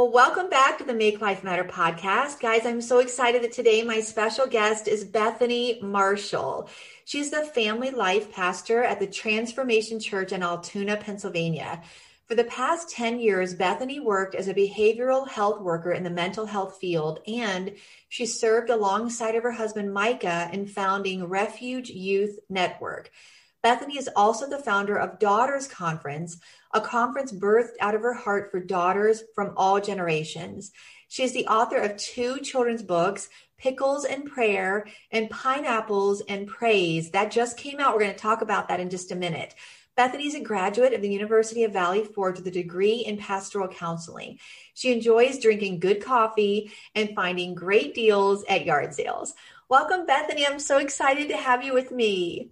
Well, welcome back to the Make Life Matter podcast. Guys, I'm so excited that today my special guest is Bethany Marshall. She's the family life pastor at the Transformation Church in Altoona, Pennsylvania. For the past 10 years, Bethany worked as a behavioral health worker in the mental health field, and she served alongside of her husband Micah in founding Refuge Youth Network. Bethany is also the founder of Daughters Conference, a conference birthed out of her heart for daughters from all generations. She is the author of two children's books, Pickles and Prayer and Pineapples and Praise. That just came out. We're going to talk about that in just a minute. Bethany is a graduate of the University of Valley Forge with a degree in pastoral counseling. She enjoys drinking good coffee and finding great deals at yard sales. Welcome, Bethany. I'm so excited to have you with me.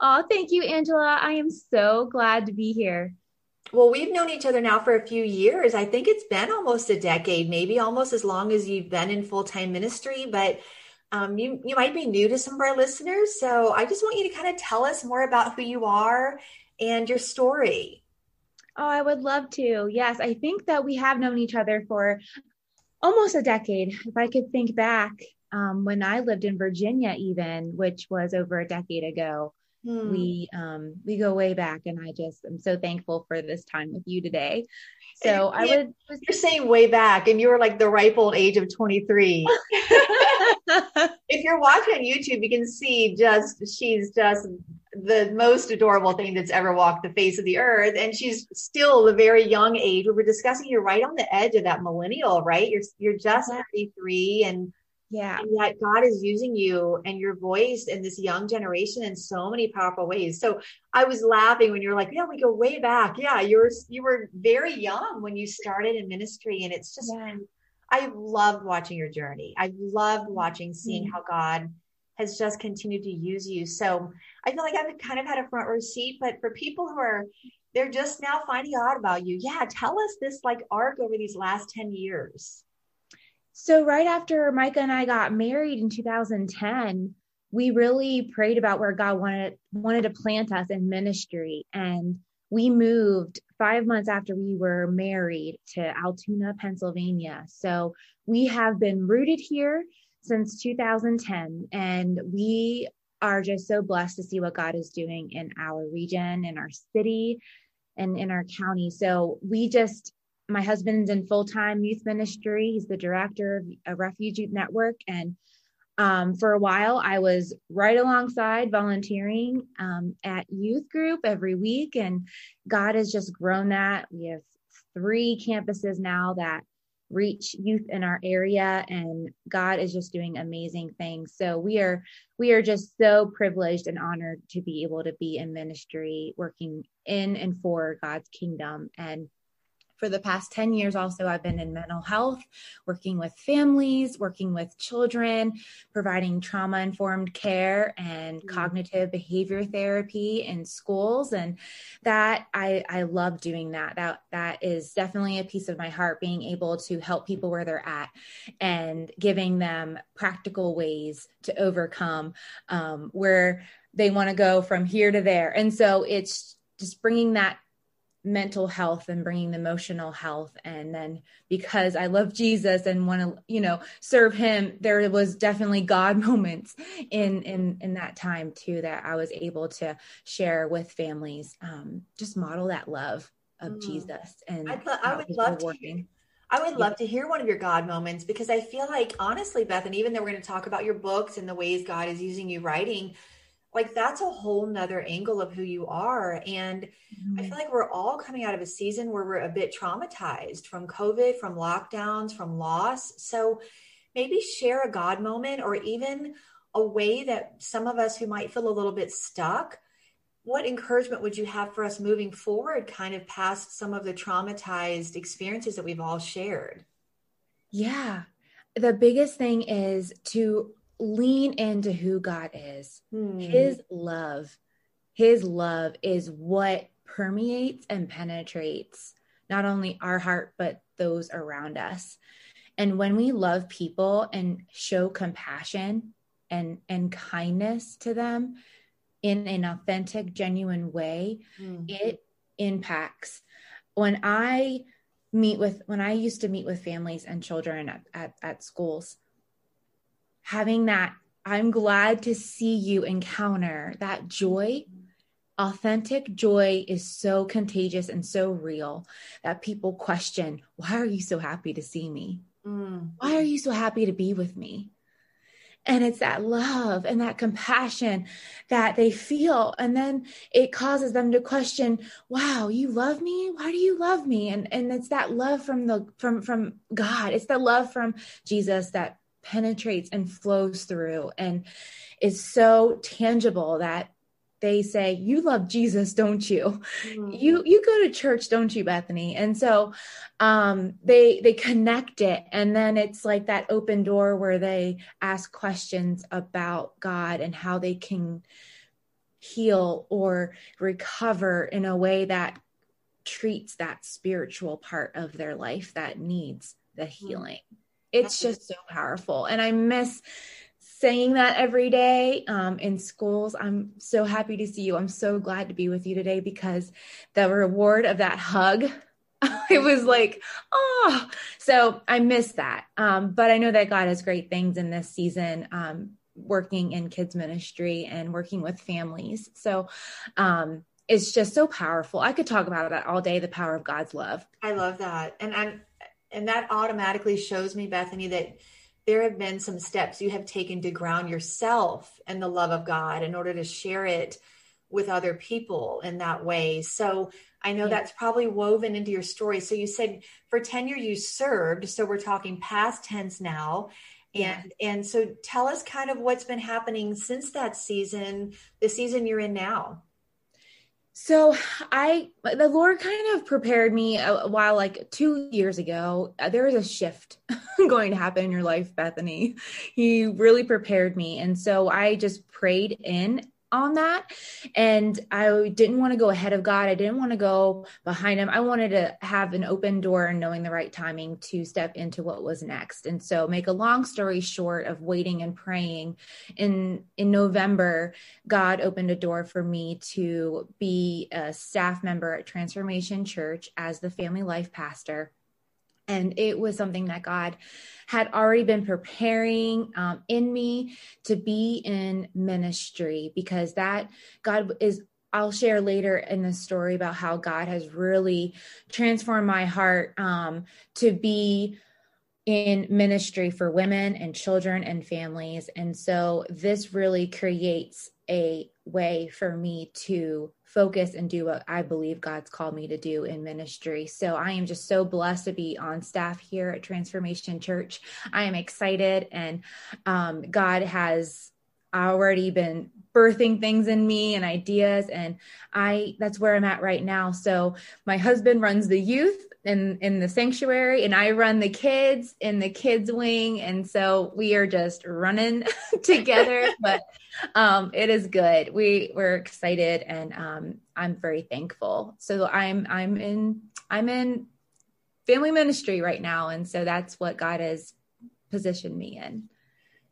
Oh, thank you, Angela. I am so glad to be here. Well, we've known each other now for a few years. I think it's been almost a decade, maybe almost as long as you've been in full time ministry, but um, you, you might be new to some of our listeners. So I just want you to kind of tell us more about who you are and your story. Oh, I would love to. Yes, I think that we have known each other for almost a decade. If I could think back um, when I lived in Virginia, even, which was over a decade ago. Hmm. We um we go way back and I just am so thankful for this time with you today. So I would you're saying way back and you were like the ripe old age of 23. if you're watching on YouTube, you can see just she's just the most adorable thing that's ever walked the face of the earth. And she's still a very young age. We were discussing you're right on the edge of that millennial, right? You're you're just 33 and yeah. And yet God is using you and your voice in this young generation in so many powerful ways. So I was laughing when you were like, yeah, we go way back. Yeah. You were, you were very young when you started in ministry. And it's just, yeah. I loved watching your journey. I loved watching, seeing mm-hmm. how God has just continued to use you. So I feel like I've kind of had a front row seat, but for people who are, they're just now finding out about you. Yeah. Tell us this like arc over these last 10 years. So right after Micah and I got married in 2010, we really prayed about where God wanted wanted to plant us in ministry and we moved 5 months after we were married to Altoona, Pennsylvania. So we have been rooted here since 2010 and we are just so blessed to see what God is doing in our region, in our city, and in our county. So we just my husband's in full-time youth ministry. He's the director of a refuge youth network. And um, for a while i was right alongside volunteering um, at youth group every week. And god has just grown that. We have three campuses now that reach youth in our area. And god is just doing amazing things. So we are we are just so privileged and honored to be able to be in ministry working in and for god's kingdom. And for the past 10 years also i've been in mental health working with families working with children providing trauma informed care and mm-hmm. cognitive behavior therapy in schools and that i i love doing that that that is definitely a piece of my heart being able to help people where they're at and giving them practical ways to overcome um, where they want to go from here to there and so it's just bringing that mental health and bringing the emotional health. And then because i love jesus and want to you know serve him there was definitely god moments in in in that time too that i was able to share with families um just model that love of mm. jesus and I'd lo- i would love to I would love to hear one of your God moments because I feel like, honestly, Beth, and even though we're going to talk about your books and the ways God is using you writing, like that's a whole nother angle of who you are. And mm-hmm. i feel like we're all coming out of a season where we're a bit traumatized from covid from lockdowns from loss. So maybe share a god moment or even a way that some of us who might feel a little bit stuck what encouragement would you have for us moving forward kind of past some of the traumatized experiences that we've all shared? Yeah. The biggest thing is to lean into who God is. Hmm. His love, his love is what permeates and penetrates not only our heart, but those around us. And when we love people and show compassion and, and kindness to them in an authentic, genuine way, Hmm. it impacts. When I meet with, when I used to meet with families and children at, at, at schools, having that, I'm glad to see you encounter that joy. Authentic joy is so contagious and so real that people question, why are you so happy to see me? Hmm. Why are you so happy to be with me? And it's that love and that compassion that they feel. And then it causes them to question, wow, you love me? Why do you love me? And, and it's that love from the, from, from God. It's the love from Jesus that penetrates and flows through and is so tangible that they say you love jesus don't you? Hmm. you you go to church don't you bethany? And so um they they connect it. And then it's like that open door where they ask questions about god and how they can heal or recover in a way that treats that spiritual part of their life that needs the healing it's just so powerful and i miss saying that every day um, in schools. I'm so happy to see you. I'm so glad to be with you today because the reward of that hug, it was like, oh, so I miss that. Um, but I know that God has great things in this season. Um, working in kids ministry and working with families. So, um, it's just so powerful. I could talk about that all day, the power of God's love. I love that. And I'm and that automatically shows me, Bethany, that there have been some steps you have taken to ground yourself in the love of God in order to share it with other people in that way. So I know Yeah. that's probably woven into your story. So you said for tenure you served, so we're talking past tense now. Yeah. And and so tell us kind of what's been happening since that season, the season you're in now. So I, the Lord kind of prepared me a, while, like two years ago. Uh, There is a shift going to happen in your life, Bethany. He really prepared me. And so I just prayed in on that. And I didn't want to go ahead of God. I didn't want to go behind him. I wanted to have an open door and knowing the right timing to step into what was next. And so make a long story short of waiting and praying in, in November, God opened a door for me to be a staff member at Transformation Church as the family life pastor. And it was something that God had already been preparing um, in me to be in ministry because that God is. I'll share later in the story about how God has really transformed my heart um, to be in ministry for women and children and families. And so this really creates a way for me to focus and do what I believe God's called me to do in ministry. So I am just so blessed to be on staff here at Transformation Church. I am excited, and um, God has already been birthing things in me and ideas and i that's where i'm at right now so my husband runs the youth in in the sanctuary and i run the kids in the kids wing and so we are just running together but um it is good we we're excited and um i'm very thankful so i'm i'm in i'm in family ministry right now and so that's what god has positioned me in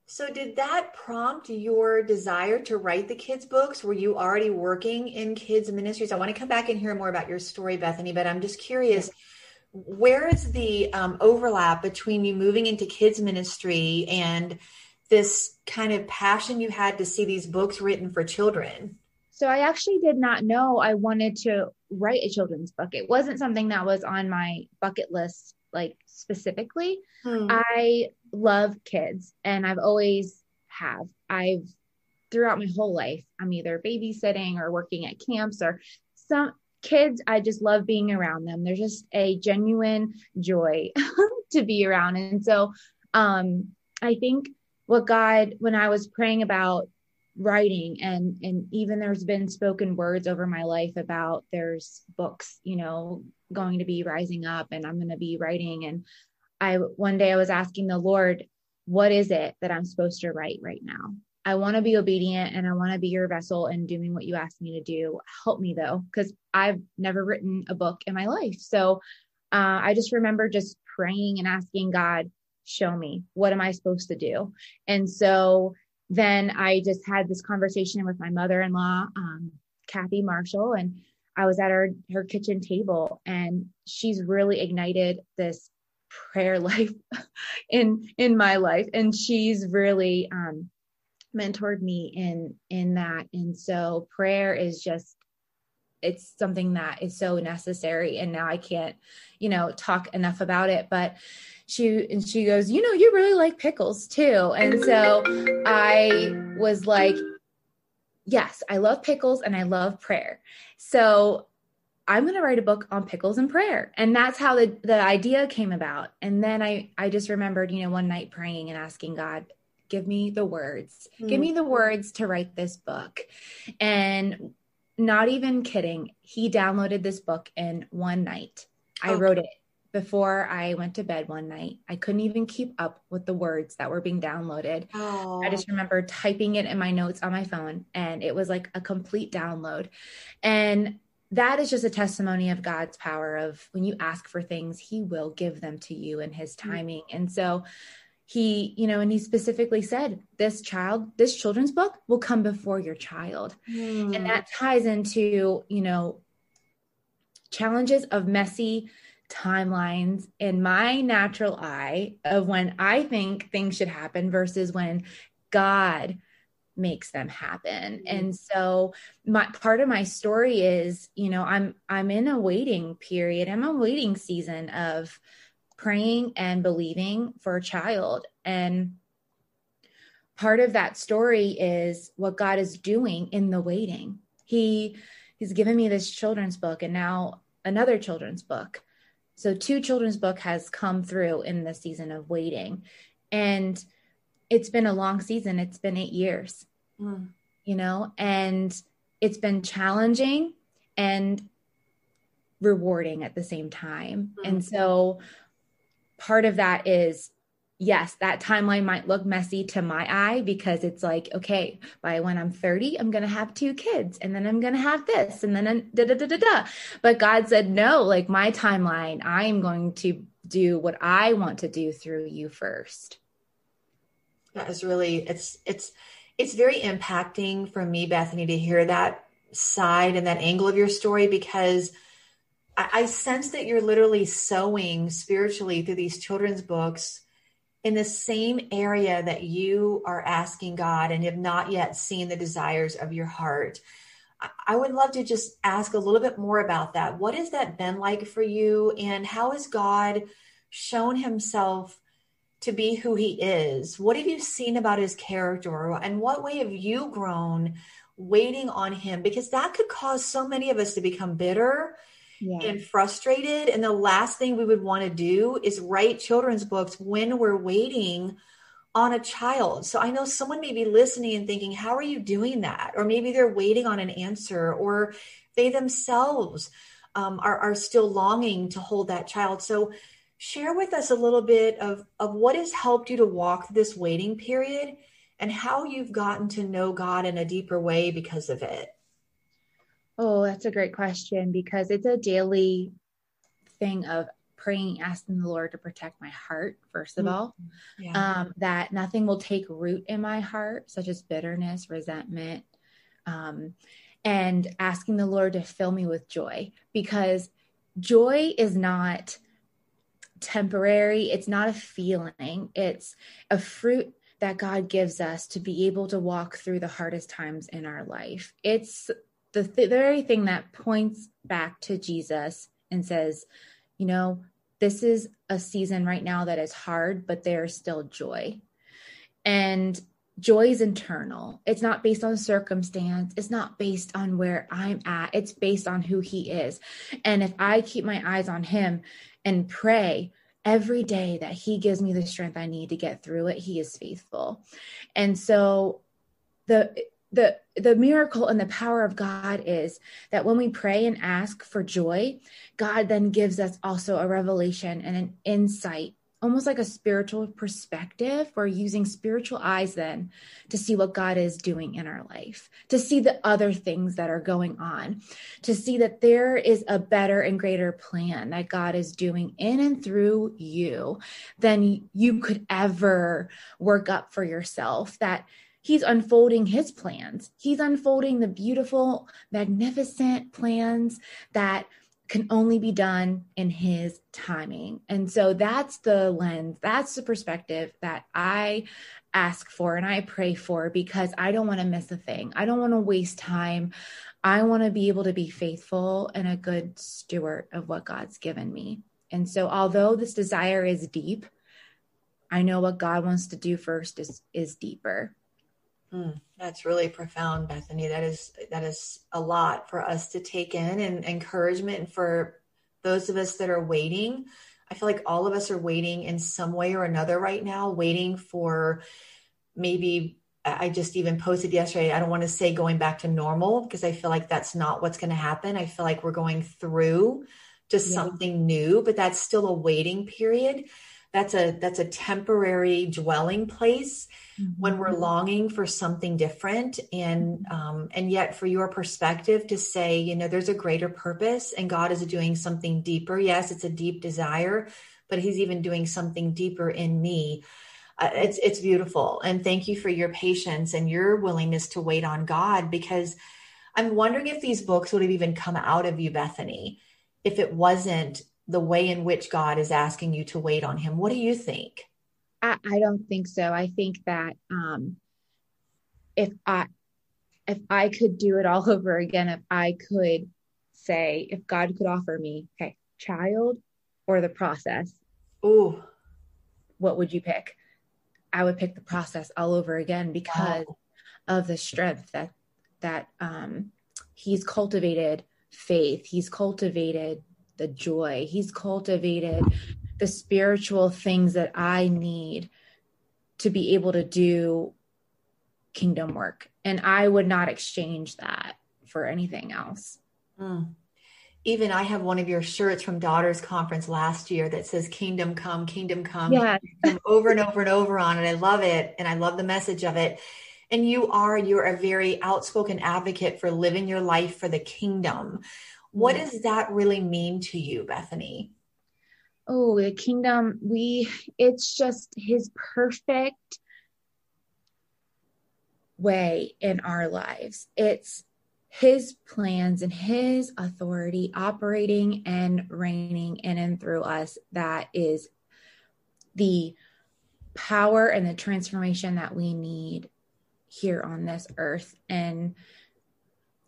So, did that prompt your desire to write the kids' books? Were you already working in kids' ministries? I want to come back and hear more about your story, Bethany, but I'm just curious where is the um, overlap between you moving into kids' ministry and this kind of passion you had to see these books written for children? So I actually did not know I wanted to write a children's book. It wasn't something that was on my bucket list, like specifically. Hmm. I love kids and I've always have. I've throughout my whole life, I'm either babysitting or working at camps or some kids. I just love being around them. They're just a genuine joy to be around. And so um, I think what God, when I was praying about writing and and even there's been spoken words over my life about there's books you know going to be rising up and i'm going to be writing and i one day i was asking the lord what is it that I'm supposed to write right now? I want to be obedient and I want to be your vessel and doing what you asked me to do. Help me though, because I've never written a book in my life. So uh, I just remember just praying and asking God, show me, what am I supposed to do? And so then I just had this conversation with my mother in law, um, Kathy Marshall, and I was at her her kitchen table, and she's really ignited this prayer life in in my life, and she's really um, mentored me in in that. And so prayer is just it's something that is so necessary. And now i can't you know talk enough about it but she and she goes you know you really like pickles too. And so i was like yes i love pickles and i love prayer. So i'm going to write a book on pickles and prayer. And that's how the, the idea came about. And then i i just remembered you know one night praying and asking god give me the words mm. give me the words to write this book and not even kidding he downloaded this book in one night i okay. wrote it before i went to bed one night i couldn't even keep up with the words that were being downloaded oh. i just remember typing it in my notes on my phone and it was like a complete download and that is just a testimony of God's power of when you ask for things, he will give them to you in his mm. timing. And so he you know and he specifically said this child this children's book will come before your child mm. and that ties into you know challenges of messy timelines in my natural eye of when i think things should happen versus when god makes them happen mm. and so my part of my story is you know i'm i'm in a waiting period i'm a waiting season of praying and believing for a child. And part of that story is what God is doing in the waiting. He he's given me this children's book and now another children's book. So two children's book has come through in the season of waiting. And it's been a long season. It's been 8 years. Mm. You know, and it's been challenging and rewarding at the same time. Mm. And so part of that is yes, that timeline might look messy to my eye because it's like, okay, by when I'm 30, I'm going to have two kids and then I'm going to have this and then da da da da da. But God said, no, like my timeline, I am going to do what I want to do through you first. That is really, it's, it's, it's very impacting for me, Bethany, to hear that side and that angle of your story because I, I sense that you're literally sowing spiritually through these children's books in the same area that you are asking God and have not yet seen the desires of your heart. I would love to just ask a little bit more about that. What has that been like for you? And how has God shown himself to be who he is? What have you seen about his character? And what way have you grown waiting on him? Because that could cause so many of us to become bitter yeah. and frustrated. And the last thing we would want to do is write children's books when we're waiting on a child. So I know someone may be listening and thinking, how are you doing that? Or maybe they're waiting on an answer, or they themselves um, are, are still longing to hold that child. So share with us a little bit of, of what has helped you to walk this waiting period and how you've gotten to know God in a deeper way because of it. Oh, that's a great question because it's a daily thing of praying, asking the Lord to protect my heart, first of mm-hmm. all, yeah. um, that nothing will take root in my heart, such as bitterness, resentment, um, and asking the Lord to fill me with joy because joy is not temporary, it's not a feeling, it's a fruit that God gives us to be able to walk through the hardest times in our life. It's the th- very thing that points back to Jesus and says, you know, this is a season right now that is hard, but there's still joy. And joy is internal. It's not based on circumstance. It's not based on where I'm at. It's based on who he is. And if I keep my eyes on him and pray every day that he gives me the strength I need to get through it, he is faithful. And so the the the miracle and the power of God is that when we pray and ask for joy, God then gives us also a revelation and an insight almost like a spiritual perspective. We're using spiritual eyes then to see what God is doing in our life, to see the other things that are going on, to see that there is a better and greater plan that God is doing in and through you than you could ever work up for yourself. That He's unfolding his plans. He's unfolding the beautiful, magnificent plans that can only be done in his timing. And so that's the lens, that's the perspective that I ask for and I pray for because I don't want to miss a thing. I don't want to waste time. I want to be able to be faithful and a good steward of what God's given me. And so although this desire is deep, I know what God wants to do first is is deeper. Mm, that's really profound, Bethany. That is that is a lot for us to take in and encouragement for those of us that are waiting. I feel like all of us are waiting in some way or another right now, waiting for maybe I just even posted yesterday. I don't want to say going back to normal because I feel like that's not what's going to happen. I feel like we're going through just yeah. something new, but that's still a waiting period that's a that's a temporary dwelling place mm-hmm. when we're longing for something different. And um, and yet for your perspective to say you know there's a greater purpose and god is doing something deeper. Yes it's a deep desire but he's even doing something deeper in me. Uh, it's it's beautiful. And thank you for your patience and your willingness to wait on god because i'm wondering if these books would have even come out of you bethany if it wasn't the way in which God is asking you to wait on Him. What do you think? I, I don't think so. I think that um, if I if I could do it all over again, if I could say, if God could offer me, okay, child or the process, ooh, what would you pick? I would pick the process all over again because wow. of the strength that that um, He's cultivated faith. He's cultivated the joy. He's cultivated the spiritual things that I need to be able to do kingdom work. And I would not exchange that for anything else. Mm. Even I have one of your shirts from Daughters Conference last year that says Kingdom Come, Kingdom Come, yeah. over and over and over on it. I love it. And I love the message of it. And you are, you're a very outspoken advocate for living your life for the kingdom. What does that really mean to you, Bethany? Oh, the kingdom, we, it's just his perfect way in our lives. It's his plans and his authority operating and reigning in and through us that is the power and the transformation that we need here on this earth. And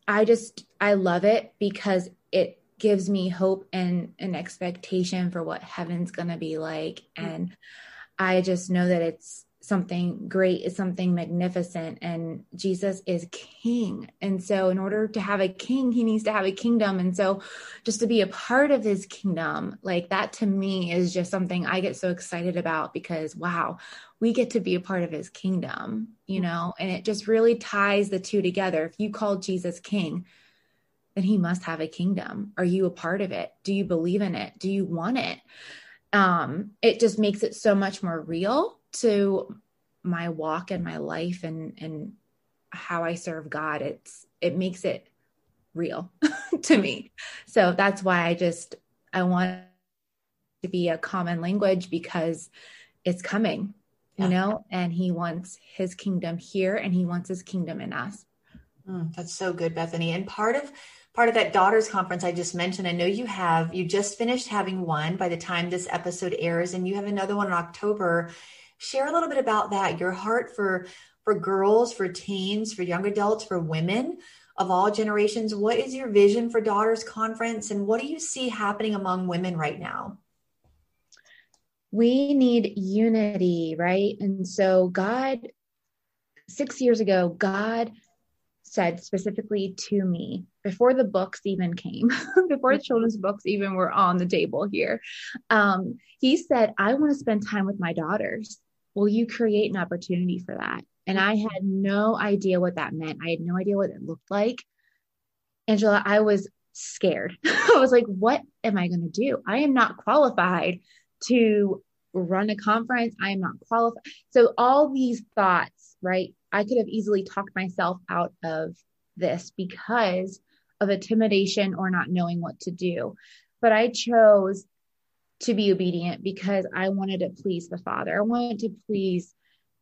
I just I love it because it gives me hope and an expectation for what heaven's going to be like. Mm. And I just know that it's something great is something magnificent and Jesus is king. And so in order to have a king, he needs to have a kingdom. And so just to be a part of his kingdom, like that to me is just something I get so excited about because wow, we get to be a part of his kingdom, you know, and it just really ties the two together. If you call Jesus king, then he must have a kingdom. Are you a part of it? Do you believe in it? Do you want it? Um, it just makes it so much more real to my walk and my life and and how I serve God. It's it makes it real to me. So that's why I just I want to be a common language because it's coming, you yeah. know, and he wants his kingdom here and he wants his kingdom in us. Mm, that's so good, Bethany. And part of part of that daughters conference I just mentioned, I know you have you just finished having one by the time this episode airs, and you have another one in October share a little bit about that your heart for for girls for teens for young adults for women of all generations. What is your vision for daughters conference and what do you see happening among women right now? We need unity right? And so god 6 years ago god said specifically to me before the books even came, before the children's books even were on the table here. Um, he said, I want to spend time with my daughters will you create an opportunity for that? And I had no idea what that meant. I had no idea what it looked like. Angela, I was scared. I was like, what am I going to do? I am not qualified to run a conference. I am not qualified. So all these thoughts, right? I could have easily talked myself out of this because of intimidation or not knowing what to do. But I chose to be obedient because I wanted to please the Father. I wanted to please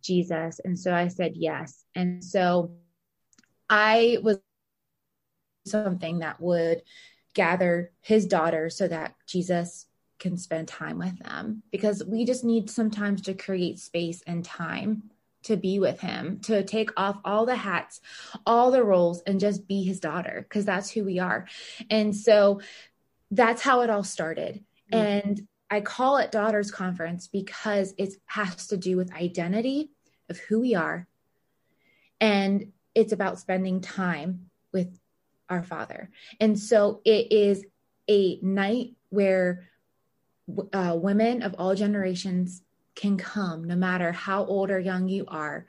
Jesus. And so I said yes. And so I was something that would gather his daughters so that Jesus can spend time with them because we just need sometimes to create space and time to be with him, to take off all the hats, all the roles, and just be his daughter, because that's who we are. And so that's how it all started. Mm-hmm. And I call it Daughters Conference because it has to do with identity of who we are. And it's about spending time with our Father. And so it is a night where uh, women of all generations can come, no matter how old or young you are,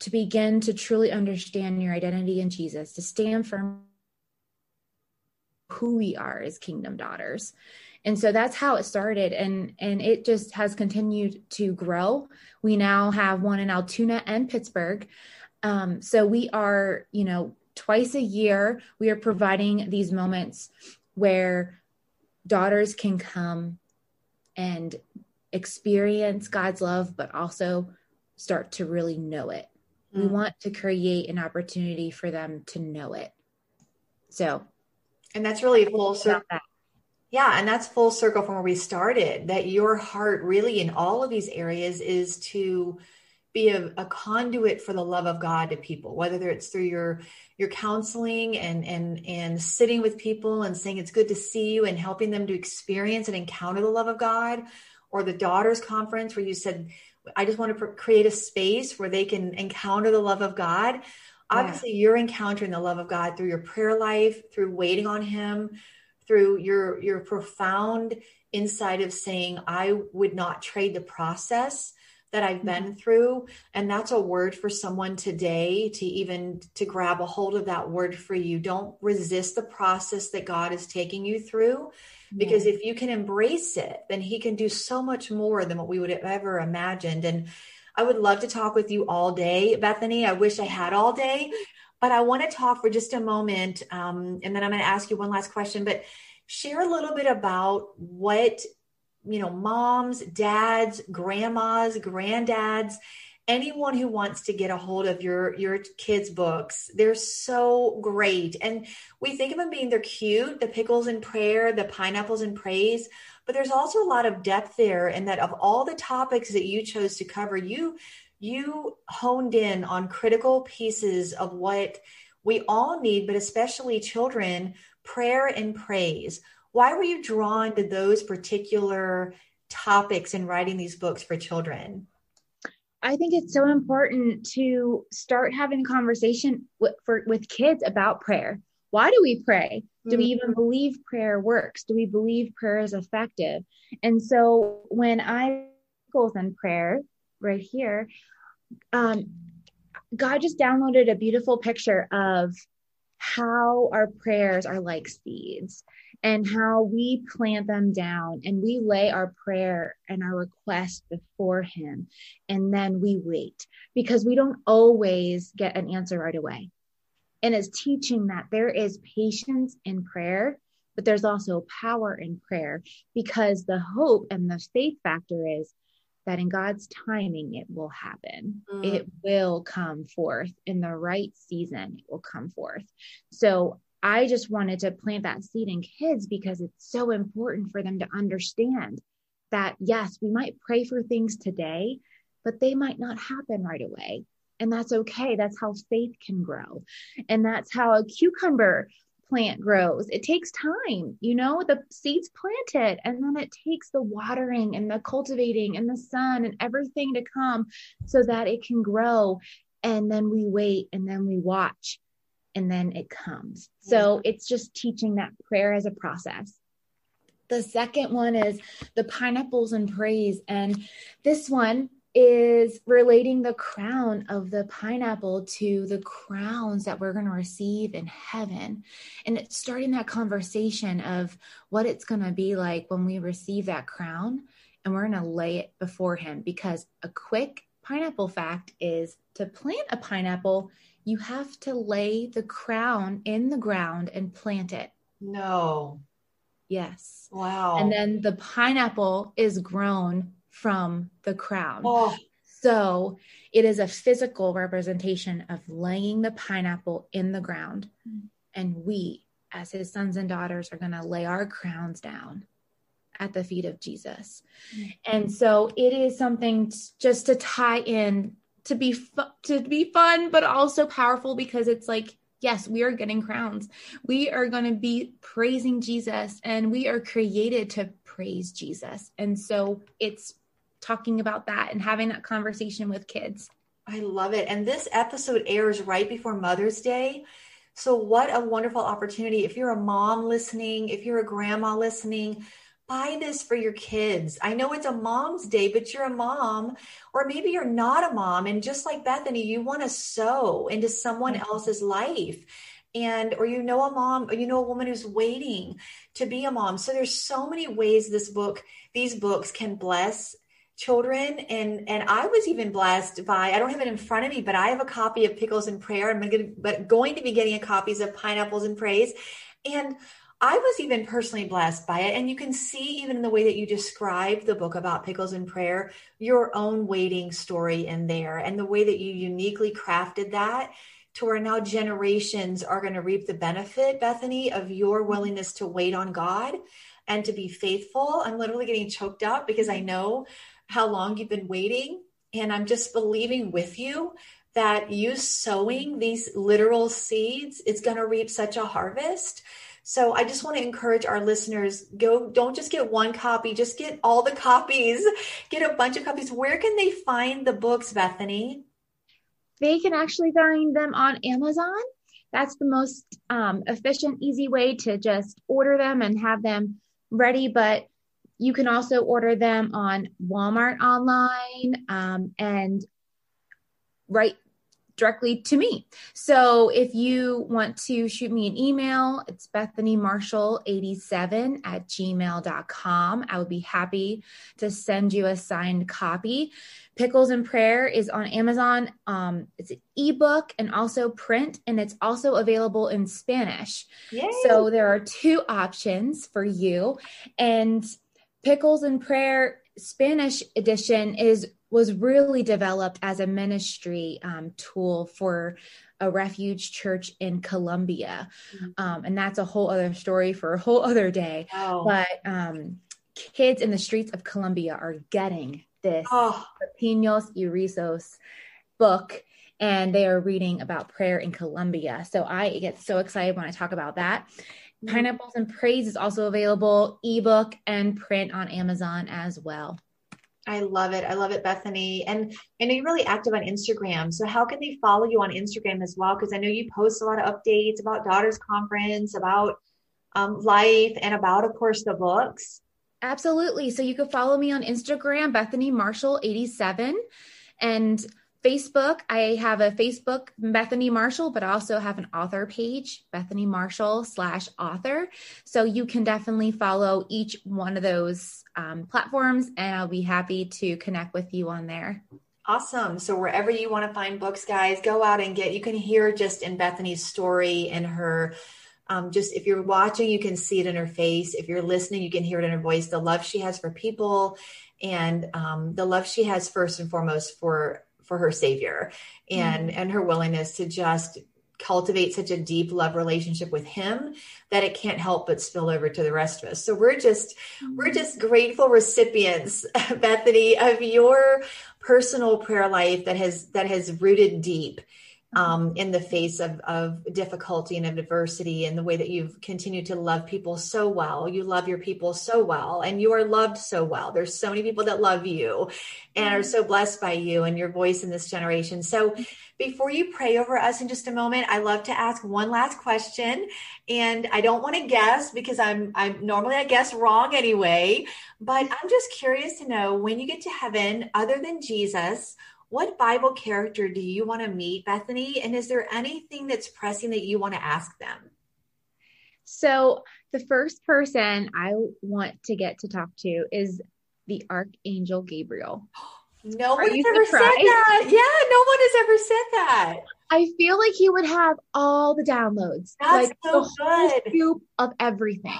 to begin to truly understand your identity in Jesus, to stand firm who we are as kingdom daughters. And so that's how it started and and it just has continued to grow. We now have one in Altoona and Pittsburgh. Um, so we are, you know, twice a year we are providing these moments where daughters can come and experience God's love, but also start to really know it. Mm. We want to create an opportunity for them to know it. So, and that's really full circle. Yeah, and that's full circle from where we started. That your heart, really, in all of these areas, is to be a, a, conduit for the love of God to people, whether it's through your your counseling and and and sitting with people and saying it's good to see you and helping them to experience and encounter the love of God, or the daughters conference where you said i just want to create a space where they can encounter the love of god obviously you're encountering the love of god through your prayer life through waiting on him through your your profound insight of saying i would not trade the process that I've been mm-hmm. through. And that's a word for someone today to even to grab a hold of that word for you. Don't resist the process that God is taking you through because if you can embrace it then he can do so much more than what we would have ever imagined. And I would love to talk with you all day Bethany. I wish I had all day but I want to talk for just a moment um, and then I'm going to ask you one last question but share a little bit about what you know, moms, dads, grandmas, granddads, anyone who wants to get a hold of your your kids books. They're so great. And we think of them being they're cute the pickles and prayer the pineapples and praise but there's also a lot of depth there and that of all the topics that you chose to cover you you honed in on critical pieces of what we all need but especially children prayer and praise why were you drawn to those particular topics in writing these books for children? I think it's so important to start having a conversation with, for, with kids about prayer. Why do we pray? Do we even mm-hmm. believe prayer works? Do we believe prayer is effective? And so when I goes in prayer right here, um, God just downloaded a beautiful picture of how our prayers are like seeds and how we plant them down and we lay our prayer and our request before Him. And then we wait because we don't always get an answer right away. And it's teaching that there is patience in prayer, but there's also power in prayer because the hope and the faith factor is that in God's timing, it will happen. Mm. It will come forth in the right season, it will come forth. So I just wanted to plant that seed in kids because it's so important for them to understand that, yes, we might pray for things today, but they might not happen right away. And that's okay. That's how faith can grow. And that's how a cucumber plant grows. It takes time, you know, the seeds planted, and then it takes the watering and the cultivating and the sun and everything to come so that it can grow. And then we wait and then we watch and then it comes. So it's just teaching that prayer as a process. The second one is the pineapples and praise. And this one is relating the crown of the pineapple to the crowns that we're going to receive in heaven. And it's starting that conversation of what it's going to be like when we receive that crown and we're going to lay it before him because a quick pineapple fact is to plant a pineapple, you have to lay the crown in the ground and plant it. No. Yes. Wow. And then the pineapple is grown from the crown. Oh. So it is a physical representation of laying the pineapple in the ground. And we, as his sons and daughters, are going to lay our crowns down at the feet of Jesus. And so it is something t- just to tie in to be fu- to be fun but also powerful because it's like yes, we are getting crowns. We are going to be praising Jesus and we are created to praise Jesus. And so it's talking about that and having that conversation with kids. I love it. And this episode airs right before Mother's Day. So, what a wonderful opportunity. If you're a mom listening, if you're a grandma listening, buy this for your kids. I know it's a mom's day, but you're a mom, or maybe you're not a mom. And just like Bethany, you want to sow into someone mm-hmm. else's life. And, or you know, a mom, or you know, a woman who's waiting to be a mom. So there's so many ways this book, these books can bless children and and I was even blessed by I don't have it in front of me but I have a copy of Pickles and Prayer. I'm going to, but going to be getting a copies of Pineapples and Praise. And I was even personally blessed by it. And you can see even in the way that you describe the book about Pickles and Prayer your own waiting story in there and the way that you uniquely crafted that to where now generations are going to reap the benefit Bethany of your mm-hmm. willingness to wait on God and to be faithful. I'm literally getting choked up because I mm-hmm. know how long you've been waiting. And I'm just believing with you that you sowing these literal seeds, it's going to reap such a harvest. So I just want to encourage our listeners go don't just get one copy, just get all the copies. Get a bunch of copies. Where can they find the books, Bethany? They can actually find them on Amazon. That's the most um, efficient, easy way to just order them and have them ready. But you can also order them on Walmart online um, and right directly to me. So if you want to shoot me an email, it's Bethany Marshall 87 at gmail.com. I would be happy to send you a signed copy. Pickles and Prayer is on Amazon. Um, it's an ebook and also print, and it's also available in Spanish. Yay. So there are two options for you. And Pickles and Prayer Spanish edition is was really developed as a ministry um, tool for a refuge church in Colombia, mm-hmm. um, and that's a whole other story for a whole other day. Wow. But um, kids in the streets of Colombia are getting this oh. Pinos y Rizos book and they are reading about prayer in Colombia. So I get so excited when I talk about that. Mm-hmm. Pineapples and Praise is also available ebook and print on Amazon as well. I love it. I love it, Bethany. And I know you're really active on Instagram. So how can they follow you on Instagram as well? Because I know you post a lot of updates about Daughters Conference, about um, life, and about, of course, the books. Absolutely. So you can follow me on Instagram, Bethany Marshall 87. And Facebook, I have a Facebook, Bethany Marshall, but I also have an author page, Bethany Marshall slash author. So you can definitely follow each one of those um, platforms, and I'll be happy to connect with you on there. Awesome. So wherever you want to find books, guys, go out and get. You can hear just in Bethany's story and her. Um, just if you're watching, you can see it in her face. If you're listening, you can hear it in her voice. The love she has for people, and um, the love she has first and foremost for for her savior and mm-hmm. and her willingness to just cultivate such a deep love relationship with him that it can't help but spill over to the rest of us so we're just mm-hmm. we're just grateful recipients bethany of your personal prayer life that has that has rooted deep um, in the face of, of difficulty and of adversity and the way that you've continued to love people so well. You love your people so well and you are loved so well. There's so many people that love you and are so blessed by you and your voice in this generation. So before you pray over us in just a moment, I love to ask one last question and I don't want to guess because I'm, I'm normally I guess wrong anyway, but I'm just curious to know when you get to heaven, other than Jesus, what Bible character do you want to meet, Bethany? And is there anything that's pressing that you want to ask them? So, the first person I want to get to talk to is the Archangel Gabriel. No one has ever surprised? said that. Yeah, no one has ever said that. I feel like he would have all the downloads, That's like so the whole scoop of everything,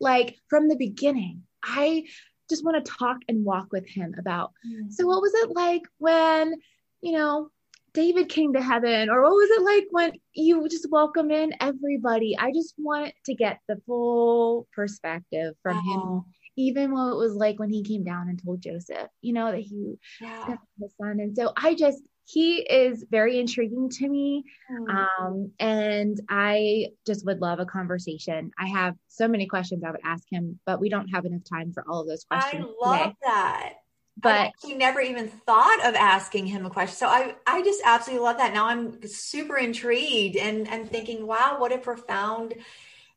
like from the beginning. I just want to talk and walk with him about. Mm-hmm. So, what was it like when, you know, David came to heaven, or what was it like when you just welcome in everybody? I just want to get the full perspective from oh. him even what it was like when he came down and told Joseph, you know, that he yeah. the son. And so I just he is very intriguing to me. Mm. Um, and I just would love a conversation. I have so many questions I would ask him, but we don't have enough time for all of those questions. I love today. that. But he never even thought of asking him a question. So I, I just absolutely love that. Now I'm super intrigued and, and thinking, wow, what a profound,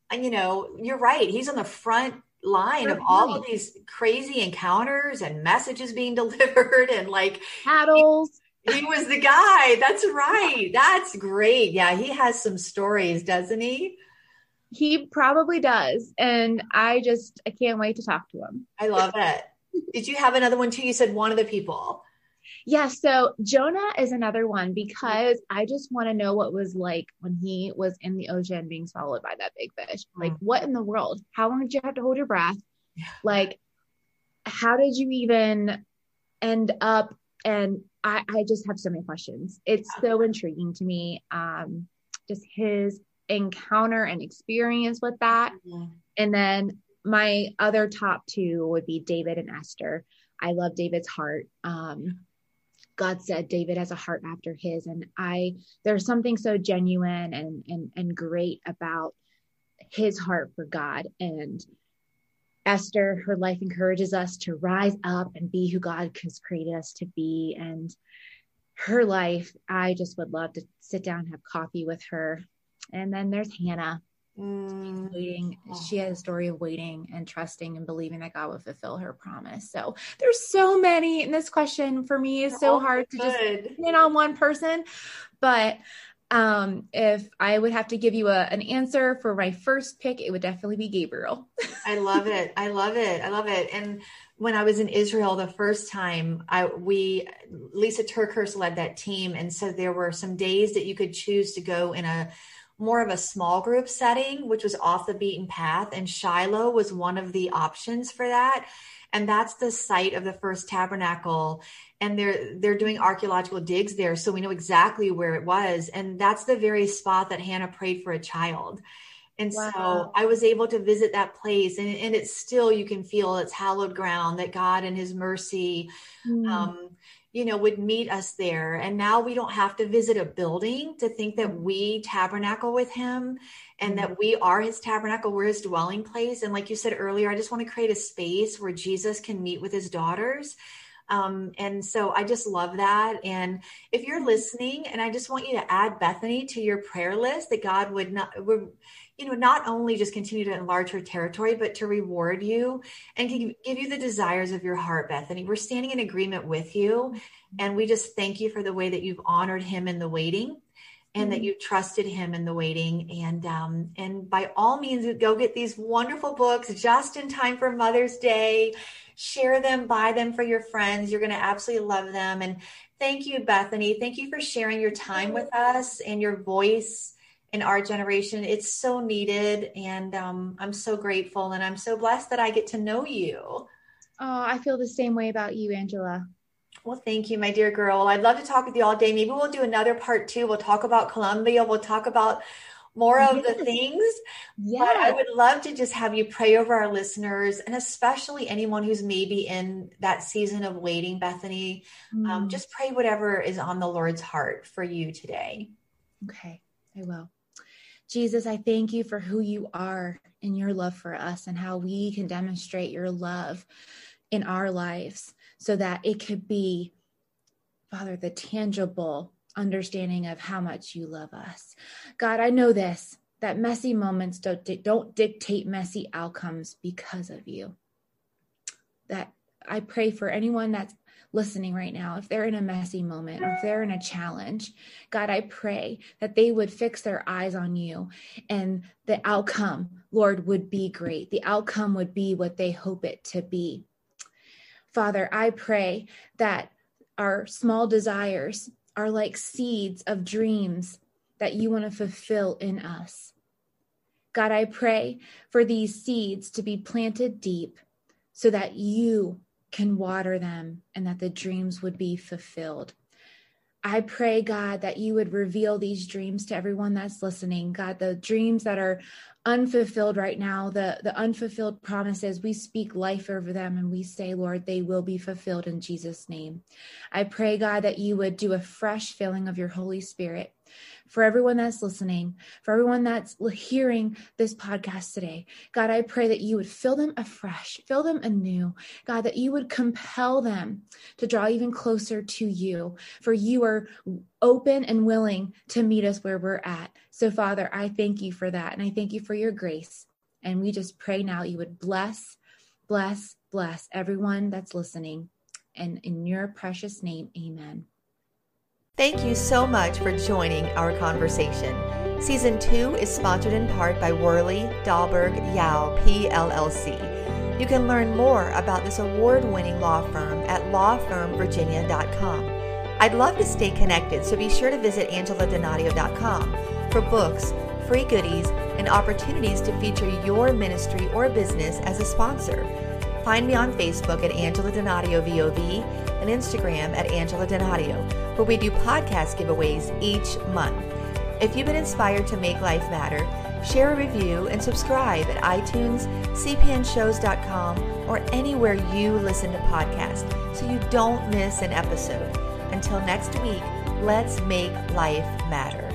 and you know, you're right. He's on the front line of all of these crazy encounters and messages being delivered and like paddles. He, was the guy. That's right. That's great. Yeah, he has some stories, doesn't he? He probably does. And I just I can't wait to talk to him. I love it. Did you have another one too? You said one of the people. Yeah, so Jonah is another one because I just want to know what was like when he was in the ocean being swallowed by that big fish. Like, mm. what in the world? How long did you have to hold your breath? Like, how did you even end up? And I, I just have so many questions. It's so intriguing to me. Um, just his encounter and experience with that. Mm-hmm. And then my other top two would be David and Esther. I love David's heart. Um, God said David has a heart after his. And I, there's something so genuine and, and, and great about his heart for God. And Esther, her life encourages us to rise up and be who God has created us to be. And her life, I just would love to sit down, have coffee with her. And then there's Hannah. Mm. Waiting. She had a story of waiting and trusting and believing that God would fulfill her promise. So there's so many. And this question for me is so hard to just pin on one person. But um, if I would have to give you a, an answer for my first pick, it would definitely be Gabriel. I love it. I love it. I love it. And when I was in Israel the first time, I we Lisa TerKeurst led that team, and so there were some days that you could choose to go in a more of a small group setting, which was off the beaten path. And Shiloh was one of the options for that. And that's the site of the first tabernacle. And they're they're doing archaeological digs there. So we know exactly where it was. And that's the very spot that Hannah prayed for a child. And wow. so I was able to visit that place, and, and it's still, you can feel it's hallowed ground that God and His mercy mm. um, you know, would meet us there. And now we don't have to visit a building to think that we tabernacle with him and that we are his tabernacle, we're his dwelling place. And like you said earlier, I just want to create a space where Jesus can meet with his daughters. Um, and so I just love that. And if you're listening, and I just want you to add Bethany to your prayer list, that God would not would you know, not only just continue to enlarge her territory, but to reward you and give, give you the desires of your heart, Bethany. We're standing in agreement with you. And we just thank you for the way that you've honored him in the waiting and mm-hmm. that you trusted him in the waiting. And um, and by all means, go get these wonderful books just in time for Mother's Day. Share them, buy them for your friends. You're going to absolutely love them. And thank you, Bethany. Thank you for sharing your time with us and your voice in our generation. It's so needed. And um, I'm so grateful and I'm so blessed that I get to know you. Oh, I feel the same way about you, Angela. Well, thank you, my dear girl. I'd love to talk with you all day. Maybe we'll do another part two. We'll talk about Colombia. We'll talk about more of yes. the things. Yeah. But I would love to just have you pray over our listeners and especially anyone who's maybe in that season of waiting, Bethany. Um, mm. Um, just pray whatever is on the Lord's heart for you today. Okay, I will. Jesus, I thank you for who you are and your love for us and how we can demonstrate your love in our lives so that it could be, Father, the tangible understanding of how much you love us. God, I know this that messy moments don't, don't dictate messy outcomes because of you. That I pray for anyone that's listening right now, if they're in a messy moment or if they're in a challenge, God, I pray that they would fix their eyes on you and the outcome, Lord, would be great. The outcome would be what they hope it to be. Father, I pray that our small desires are like seeds of dreams that you want to fulfill in us. God, I pray for these seeds to be planted deep so that you can water them and that the dreams would be fulfilled. I pray, God, that you would reveal these dreams to everyone that's listening. God, the dreams that are unfulfilled right now, the, the unfulfilled promises, we speak life over them and we say, Lord, they will be fulfilled in Jesus' name. I pray, God, that you would do a fresh filling of your Holy Spirit for everyone that's listening, for everyone that's hearing this podcast today. God, I pray that you would fill them afresh, fill them anew. God, that you would compel them to draw even closer to you, for you are open and willing to meet us where we're at. So, Father, I thank you for that. And I thank you for your grace. And we just pray now you would bless, bless, bless everyone that's listening. And in your precious name, amen. Thank you so much for joining our conversation. Season 2 is sponsored in part by Worley Dahlberg Yao PLLC. You can learn more about this award winning law firm at lawfirmvirginia.com. I'd love to stay connected, so be sure to visit angeladonadio.com for books, free goodies, and opportunities to feature your ministry or business as a sponsor. Find me on Facebook at Angela Donadio VOV and Instagram at Angela Donadio, where we do podcast giveaways each month. If you've been inspired to make life matter, share a review and subscribe at iTunes, cpnshows.com, or anywhere you listen to podcasts so you don't miss an episode. Until next week, let's make life matter.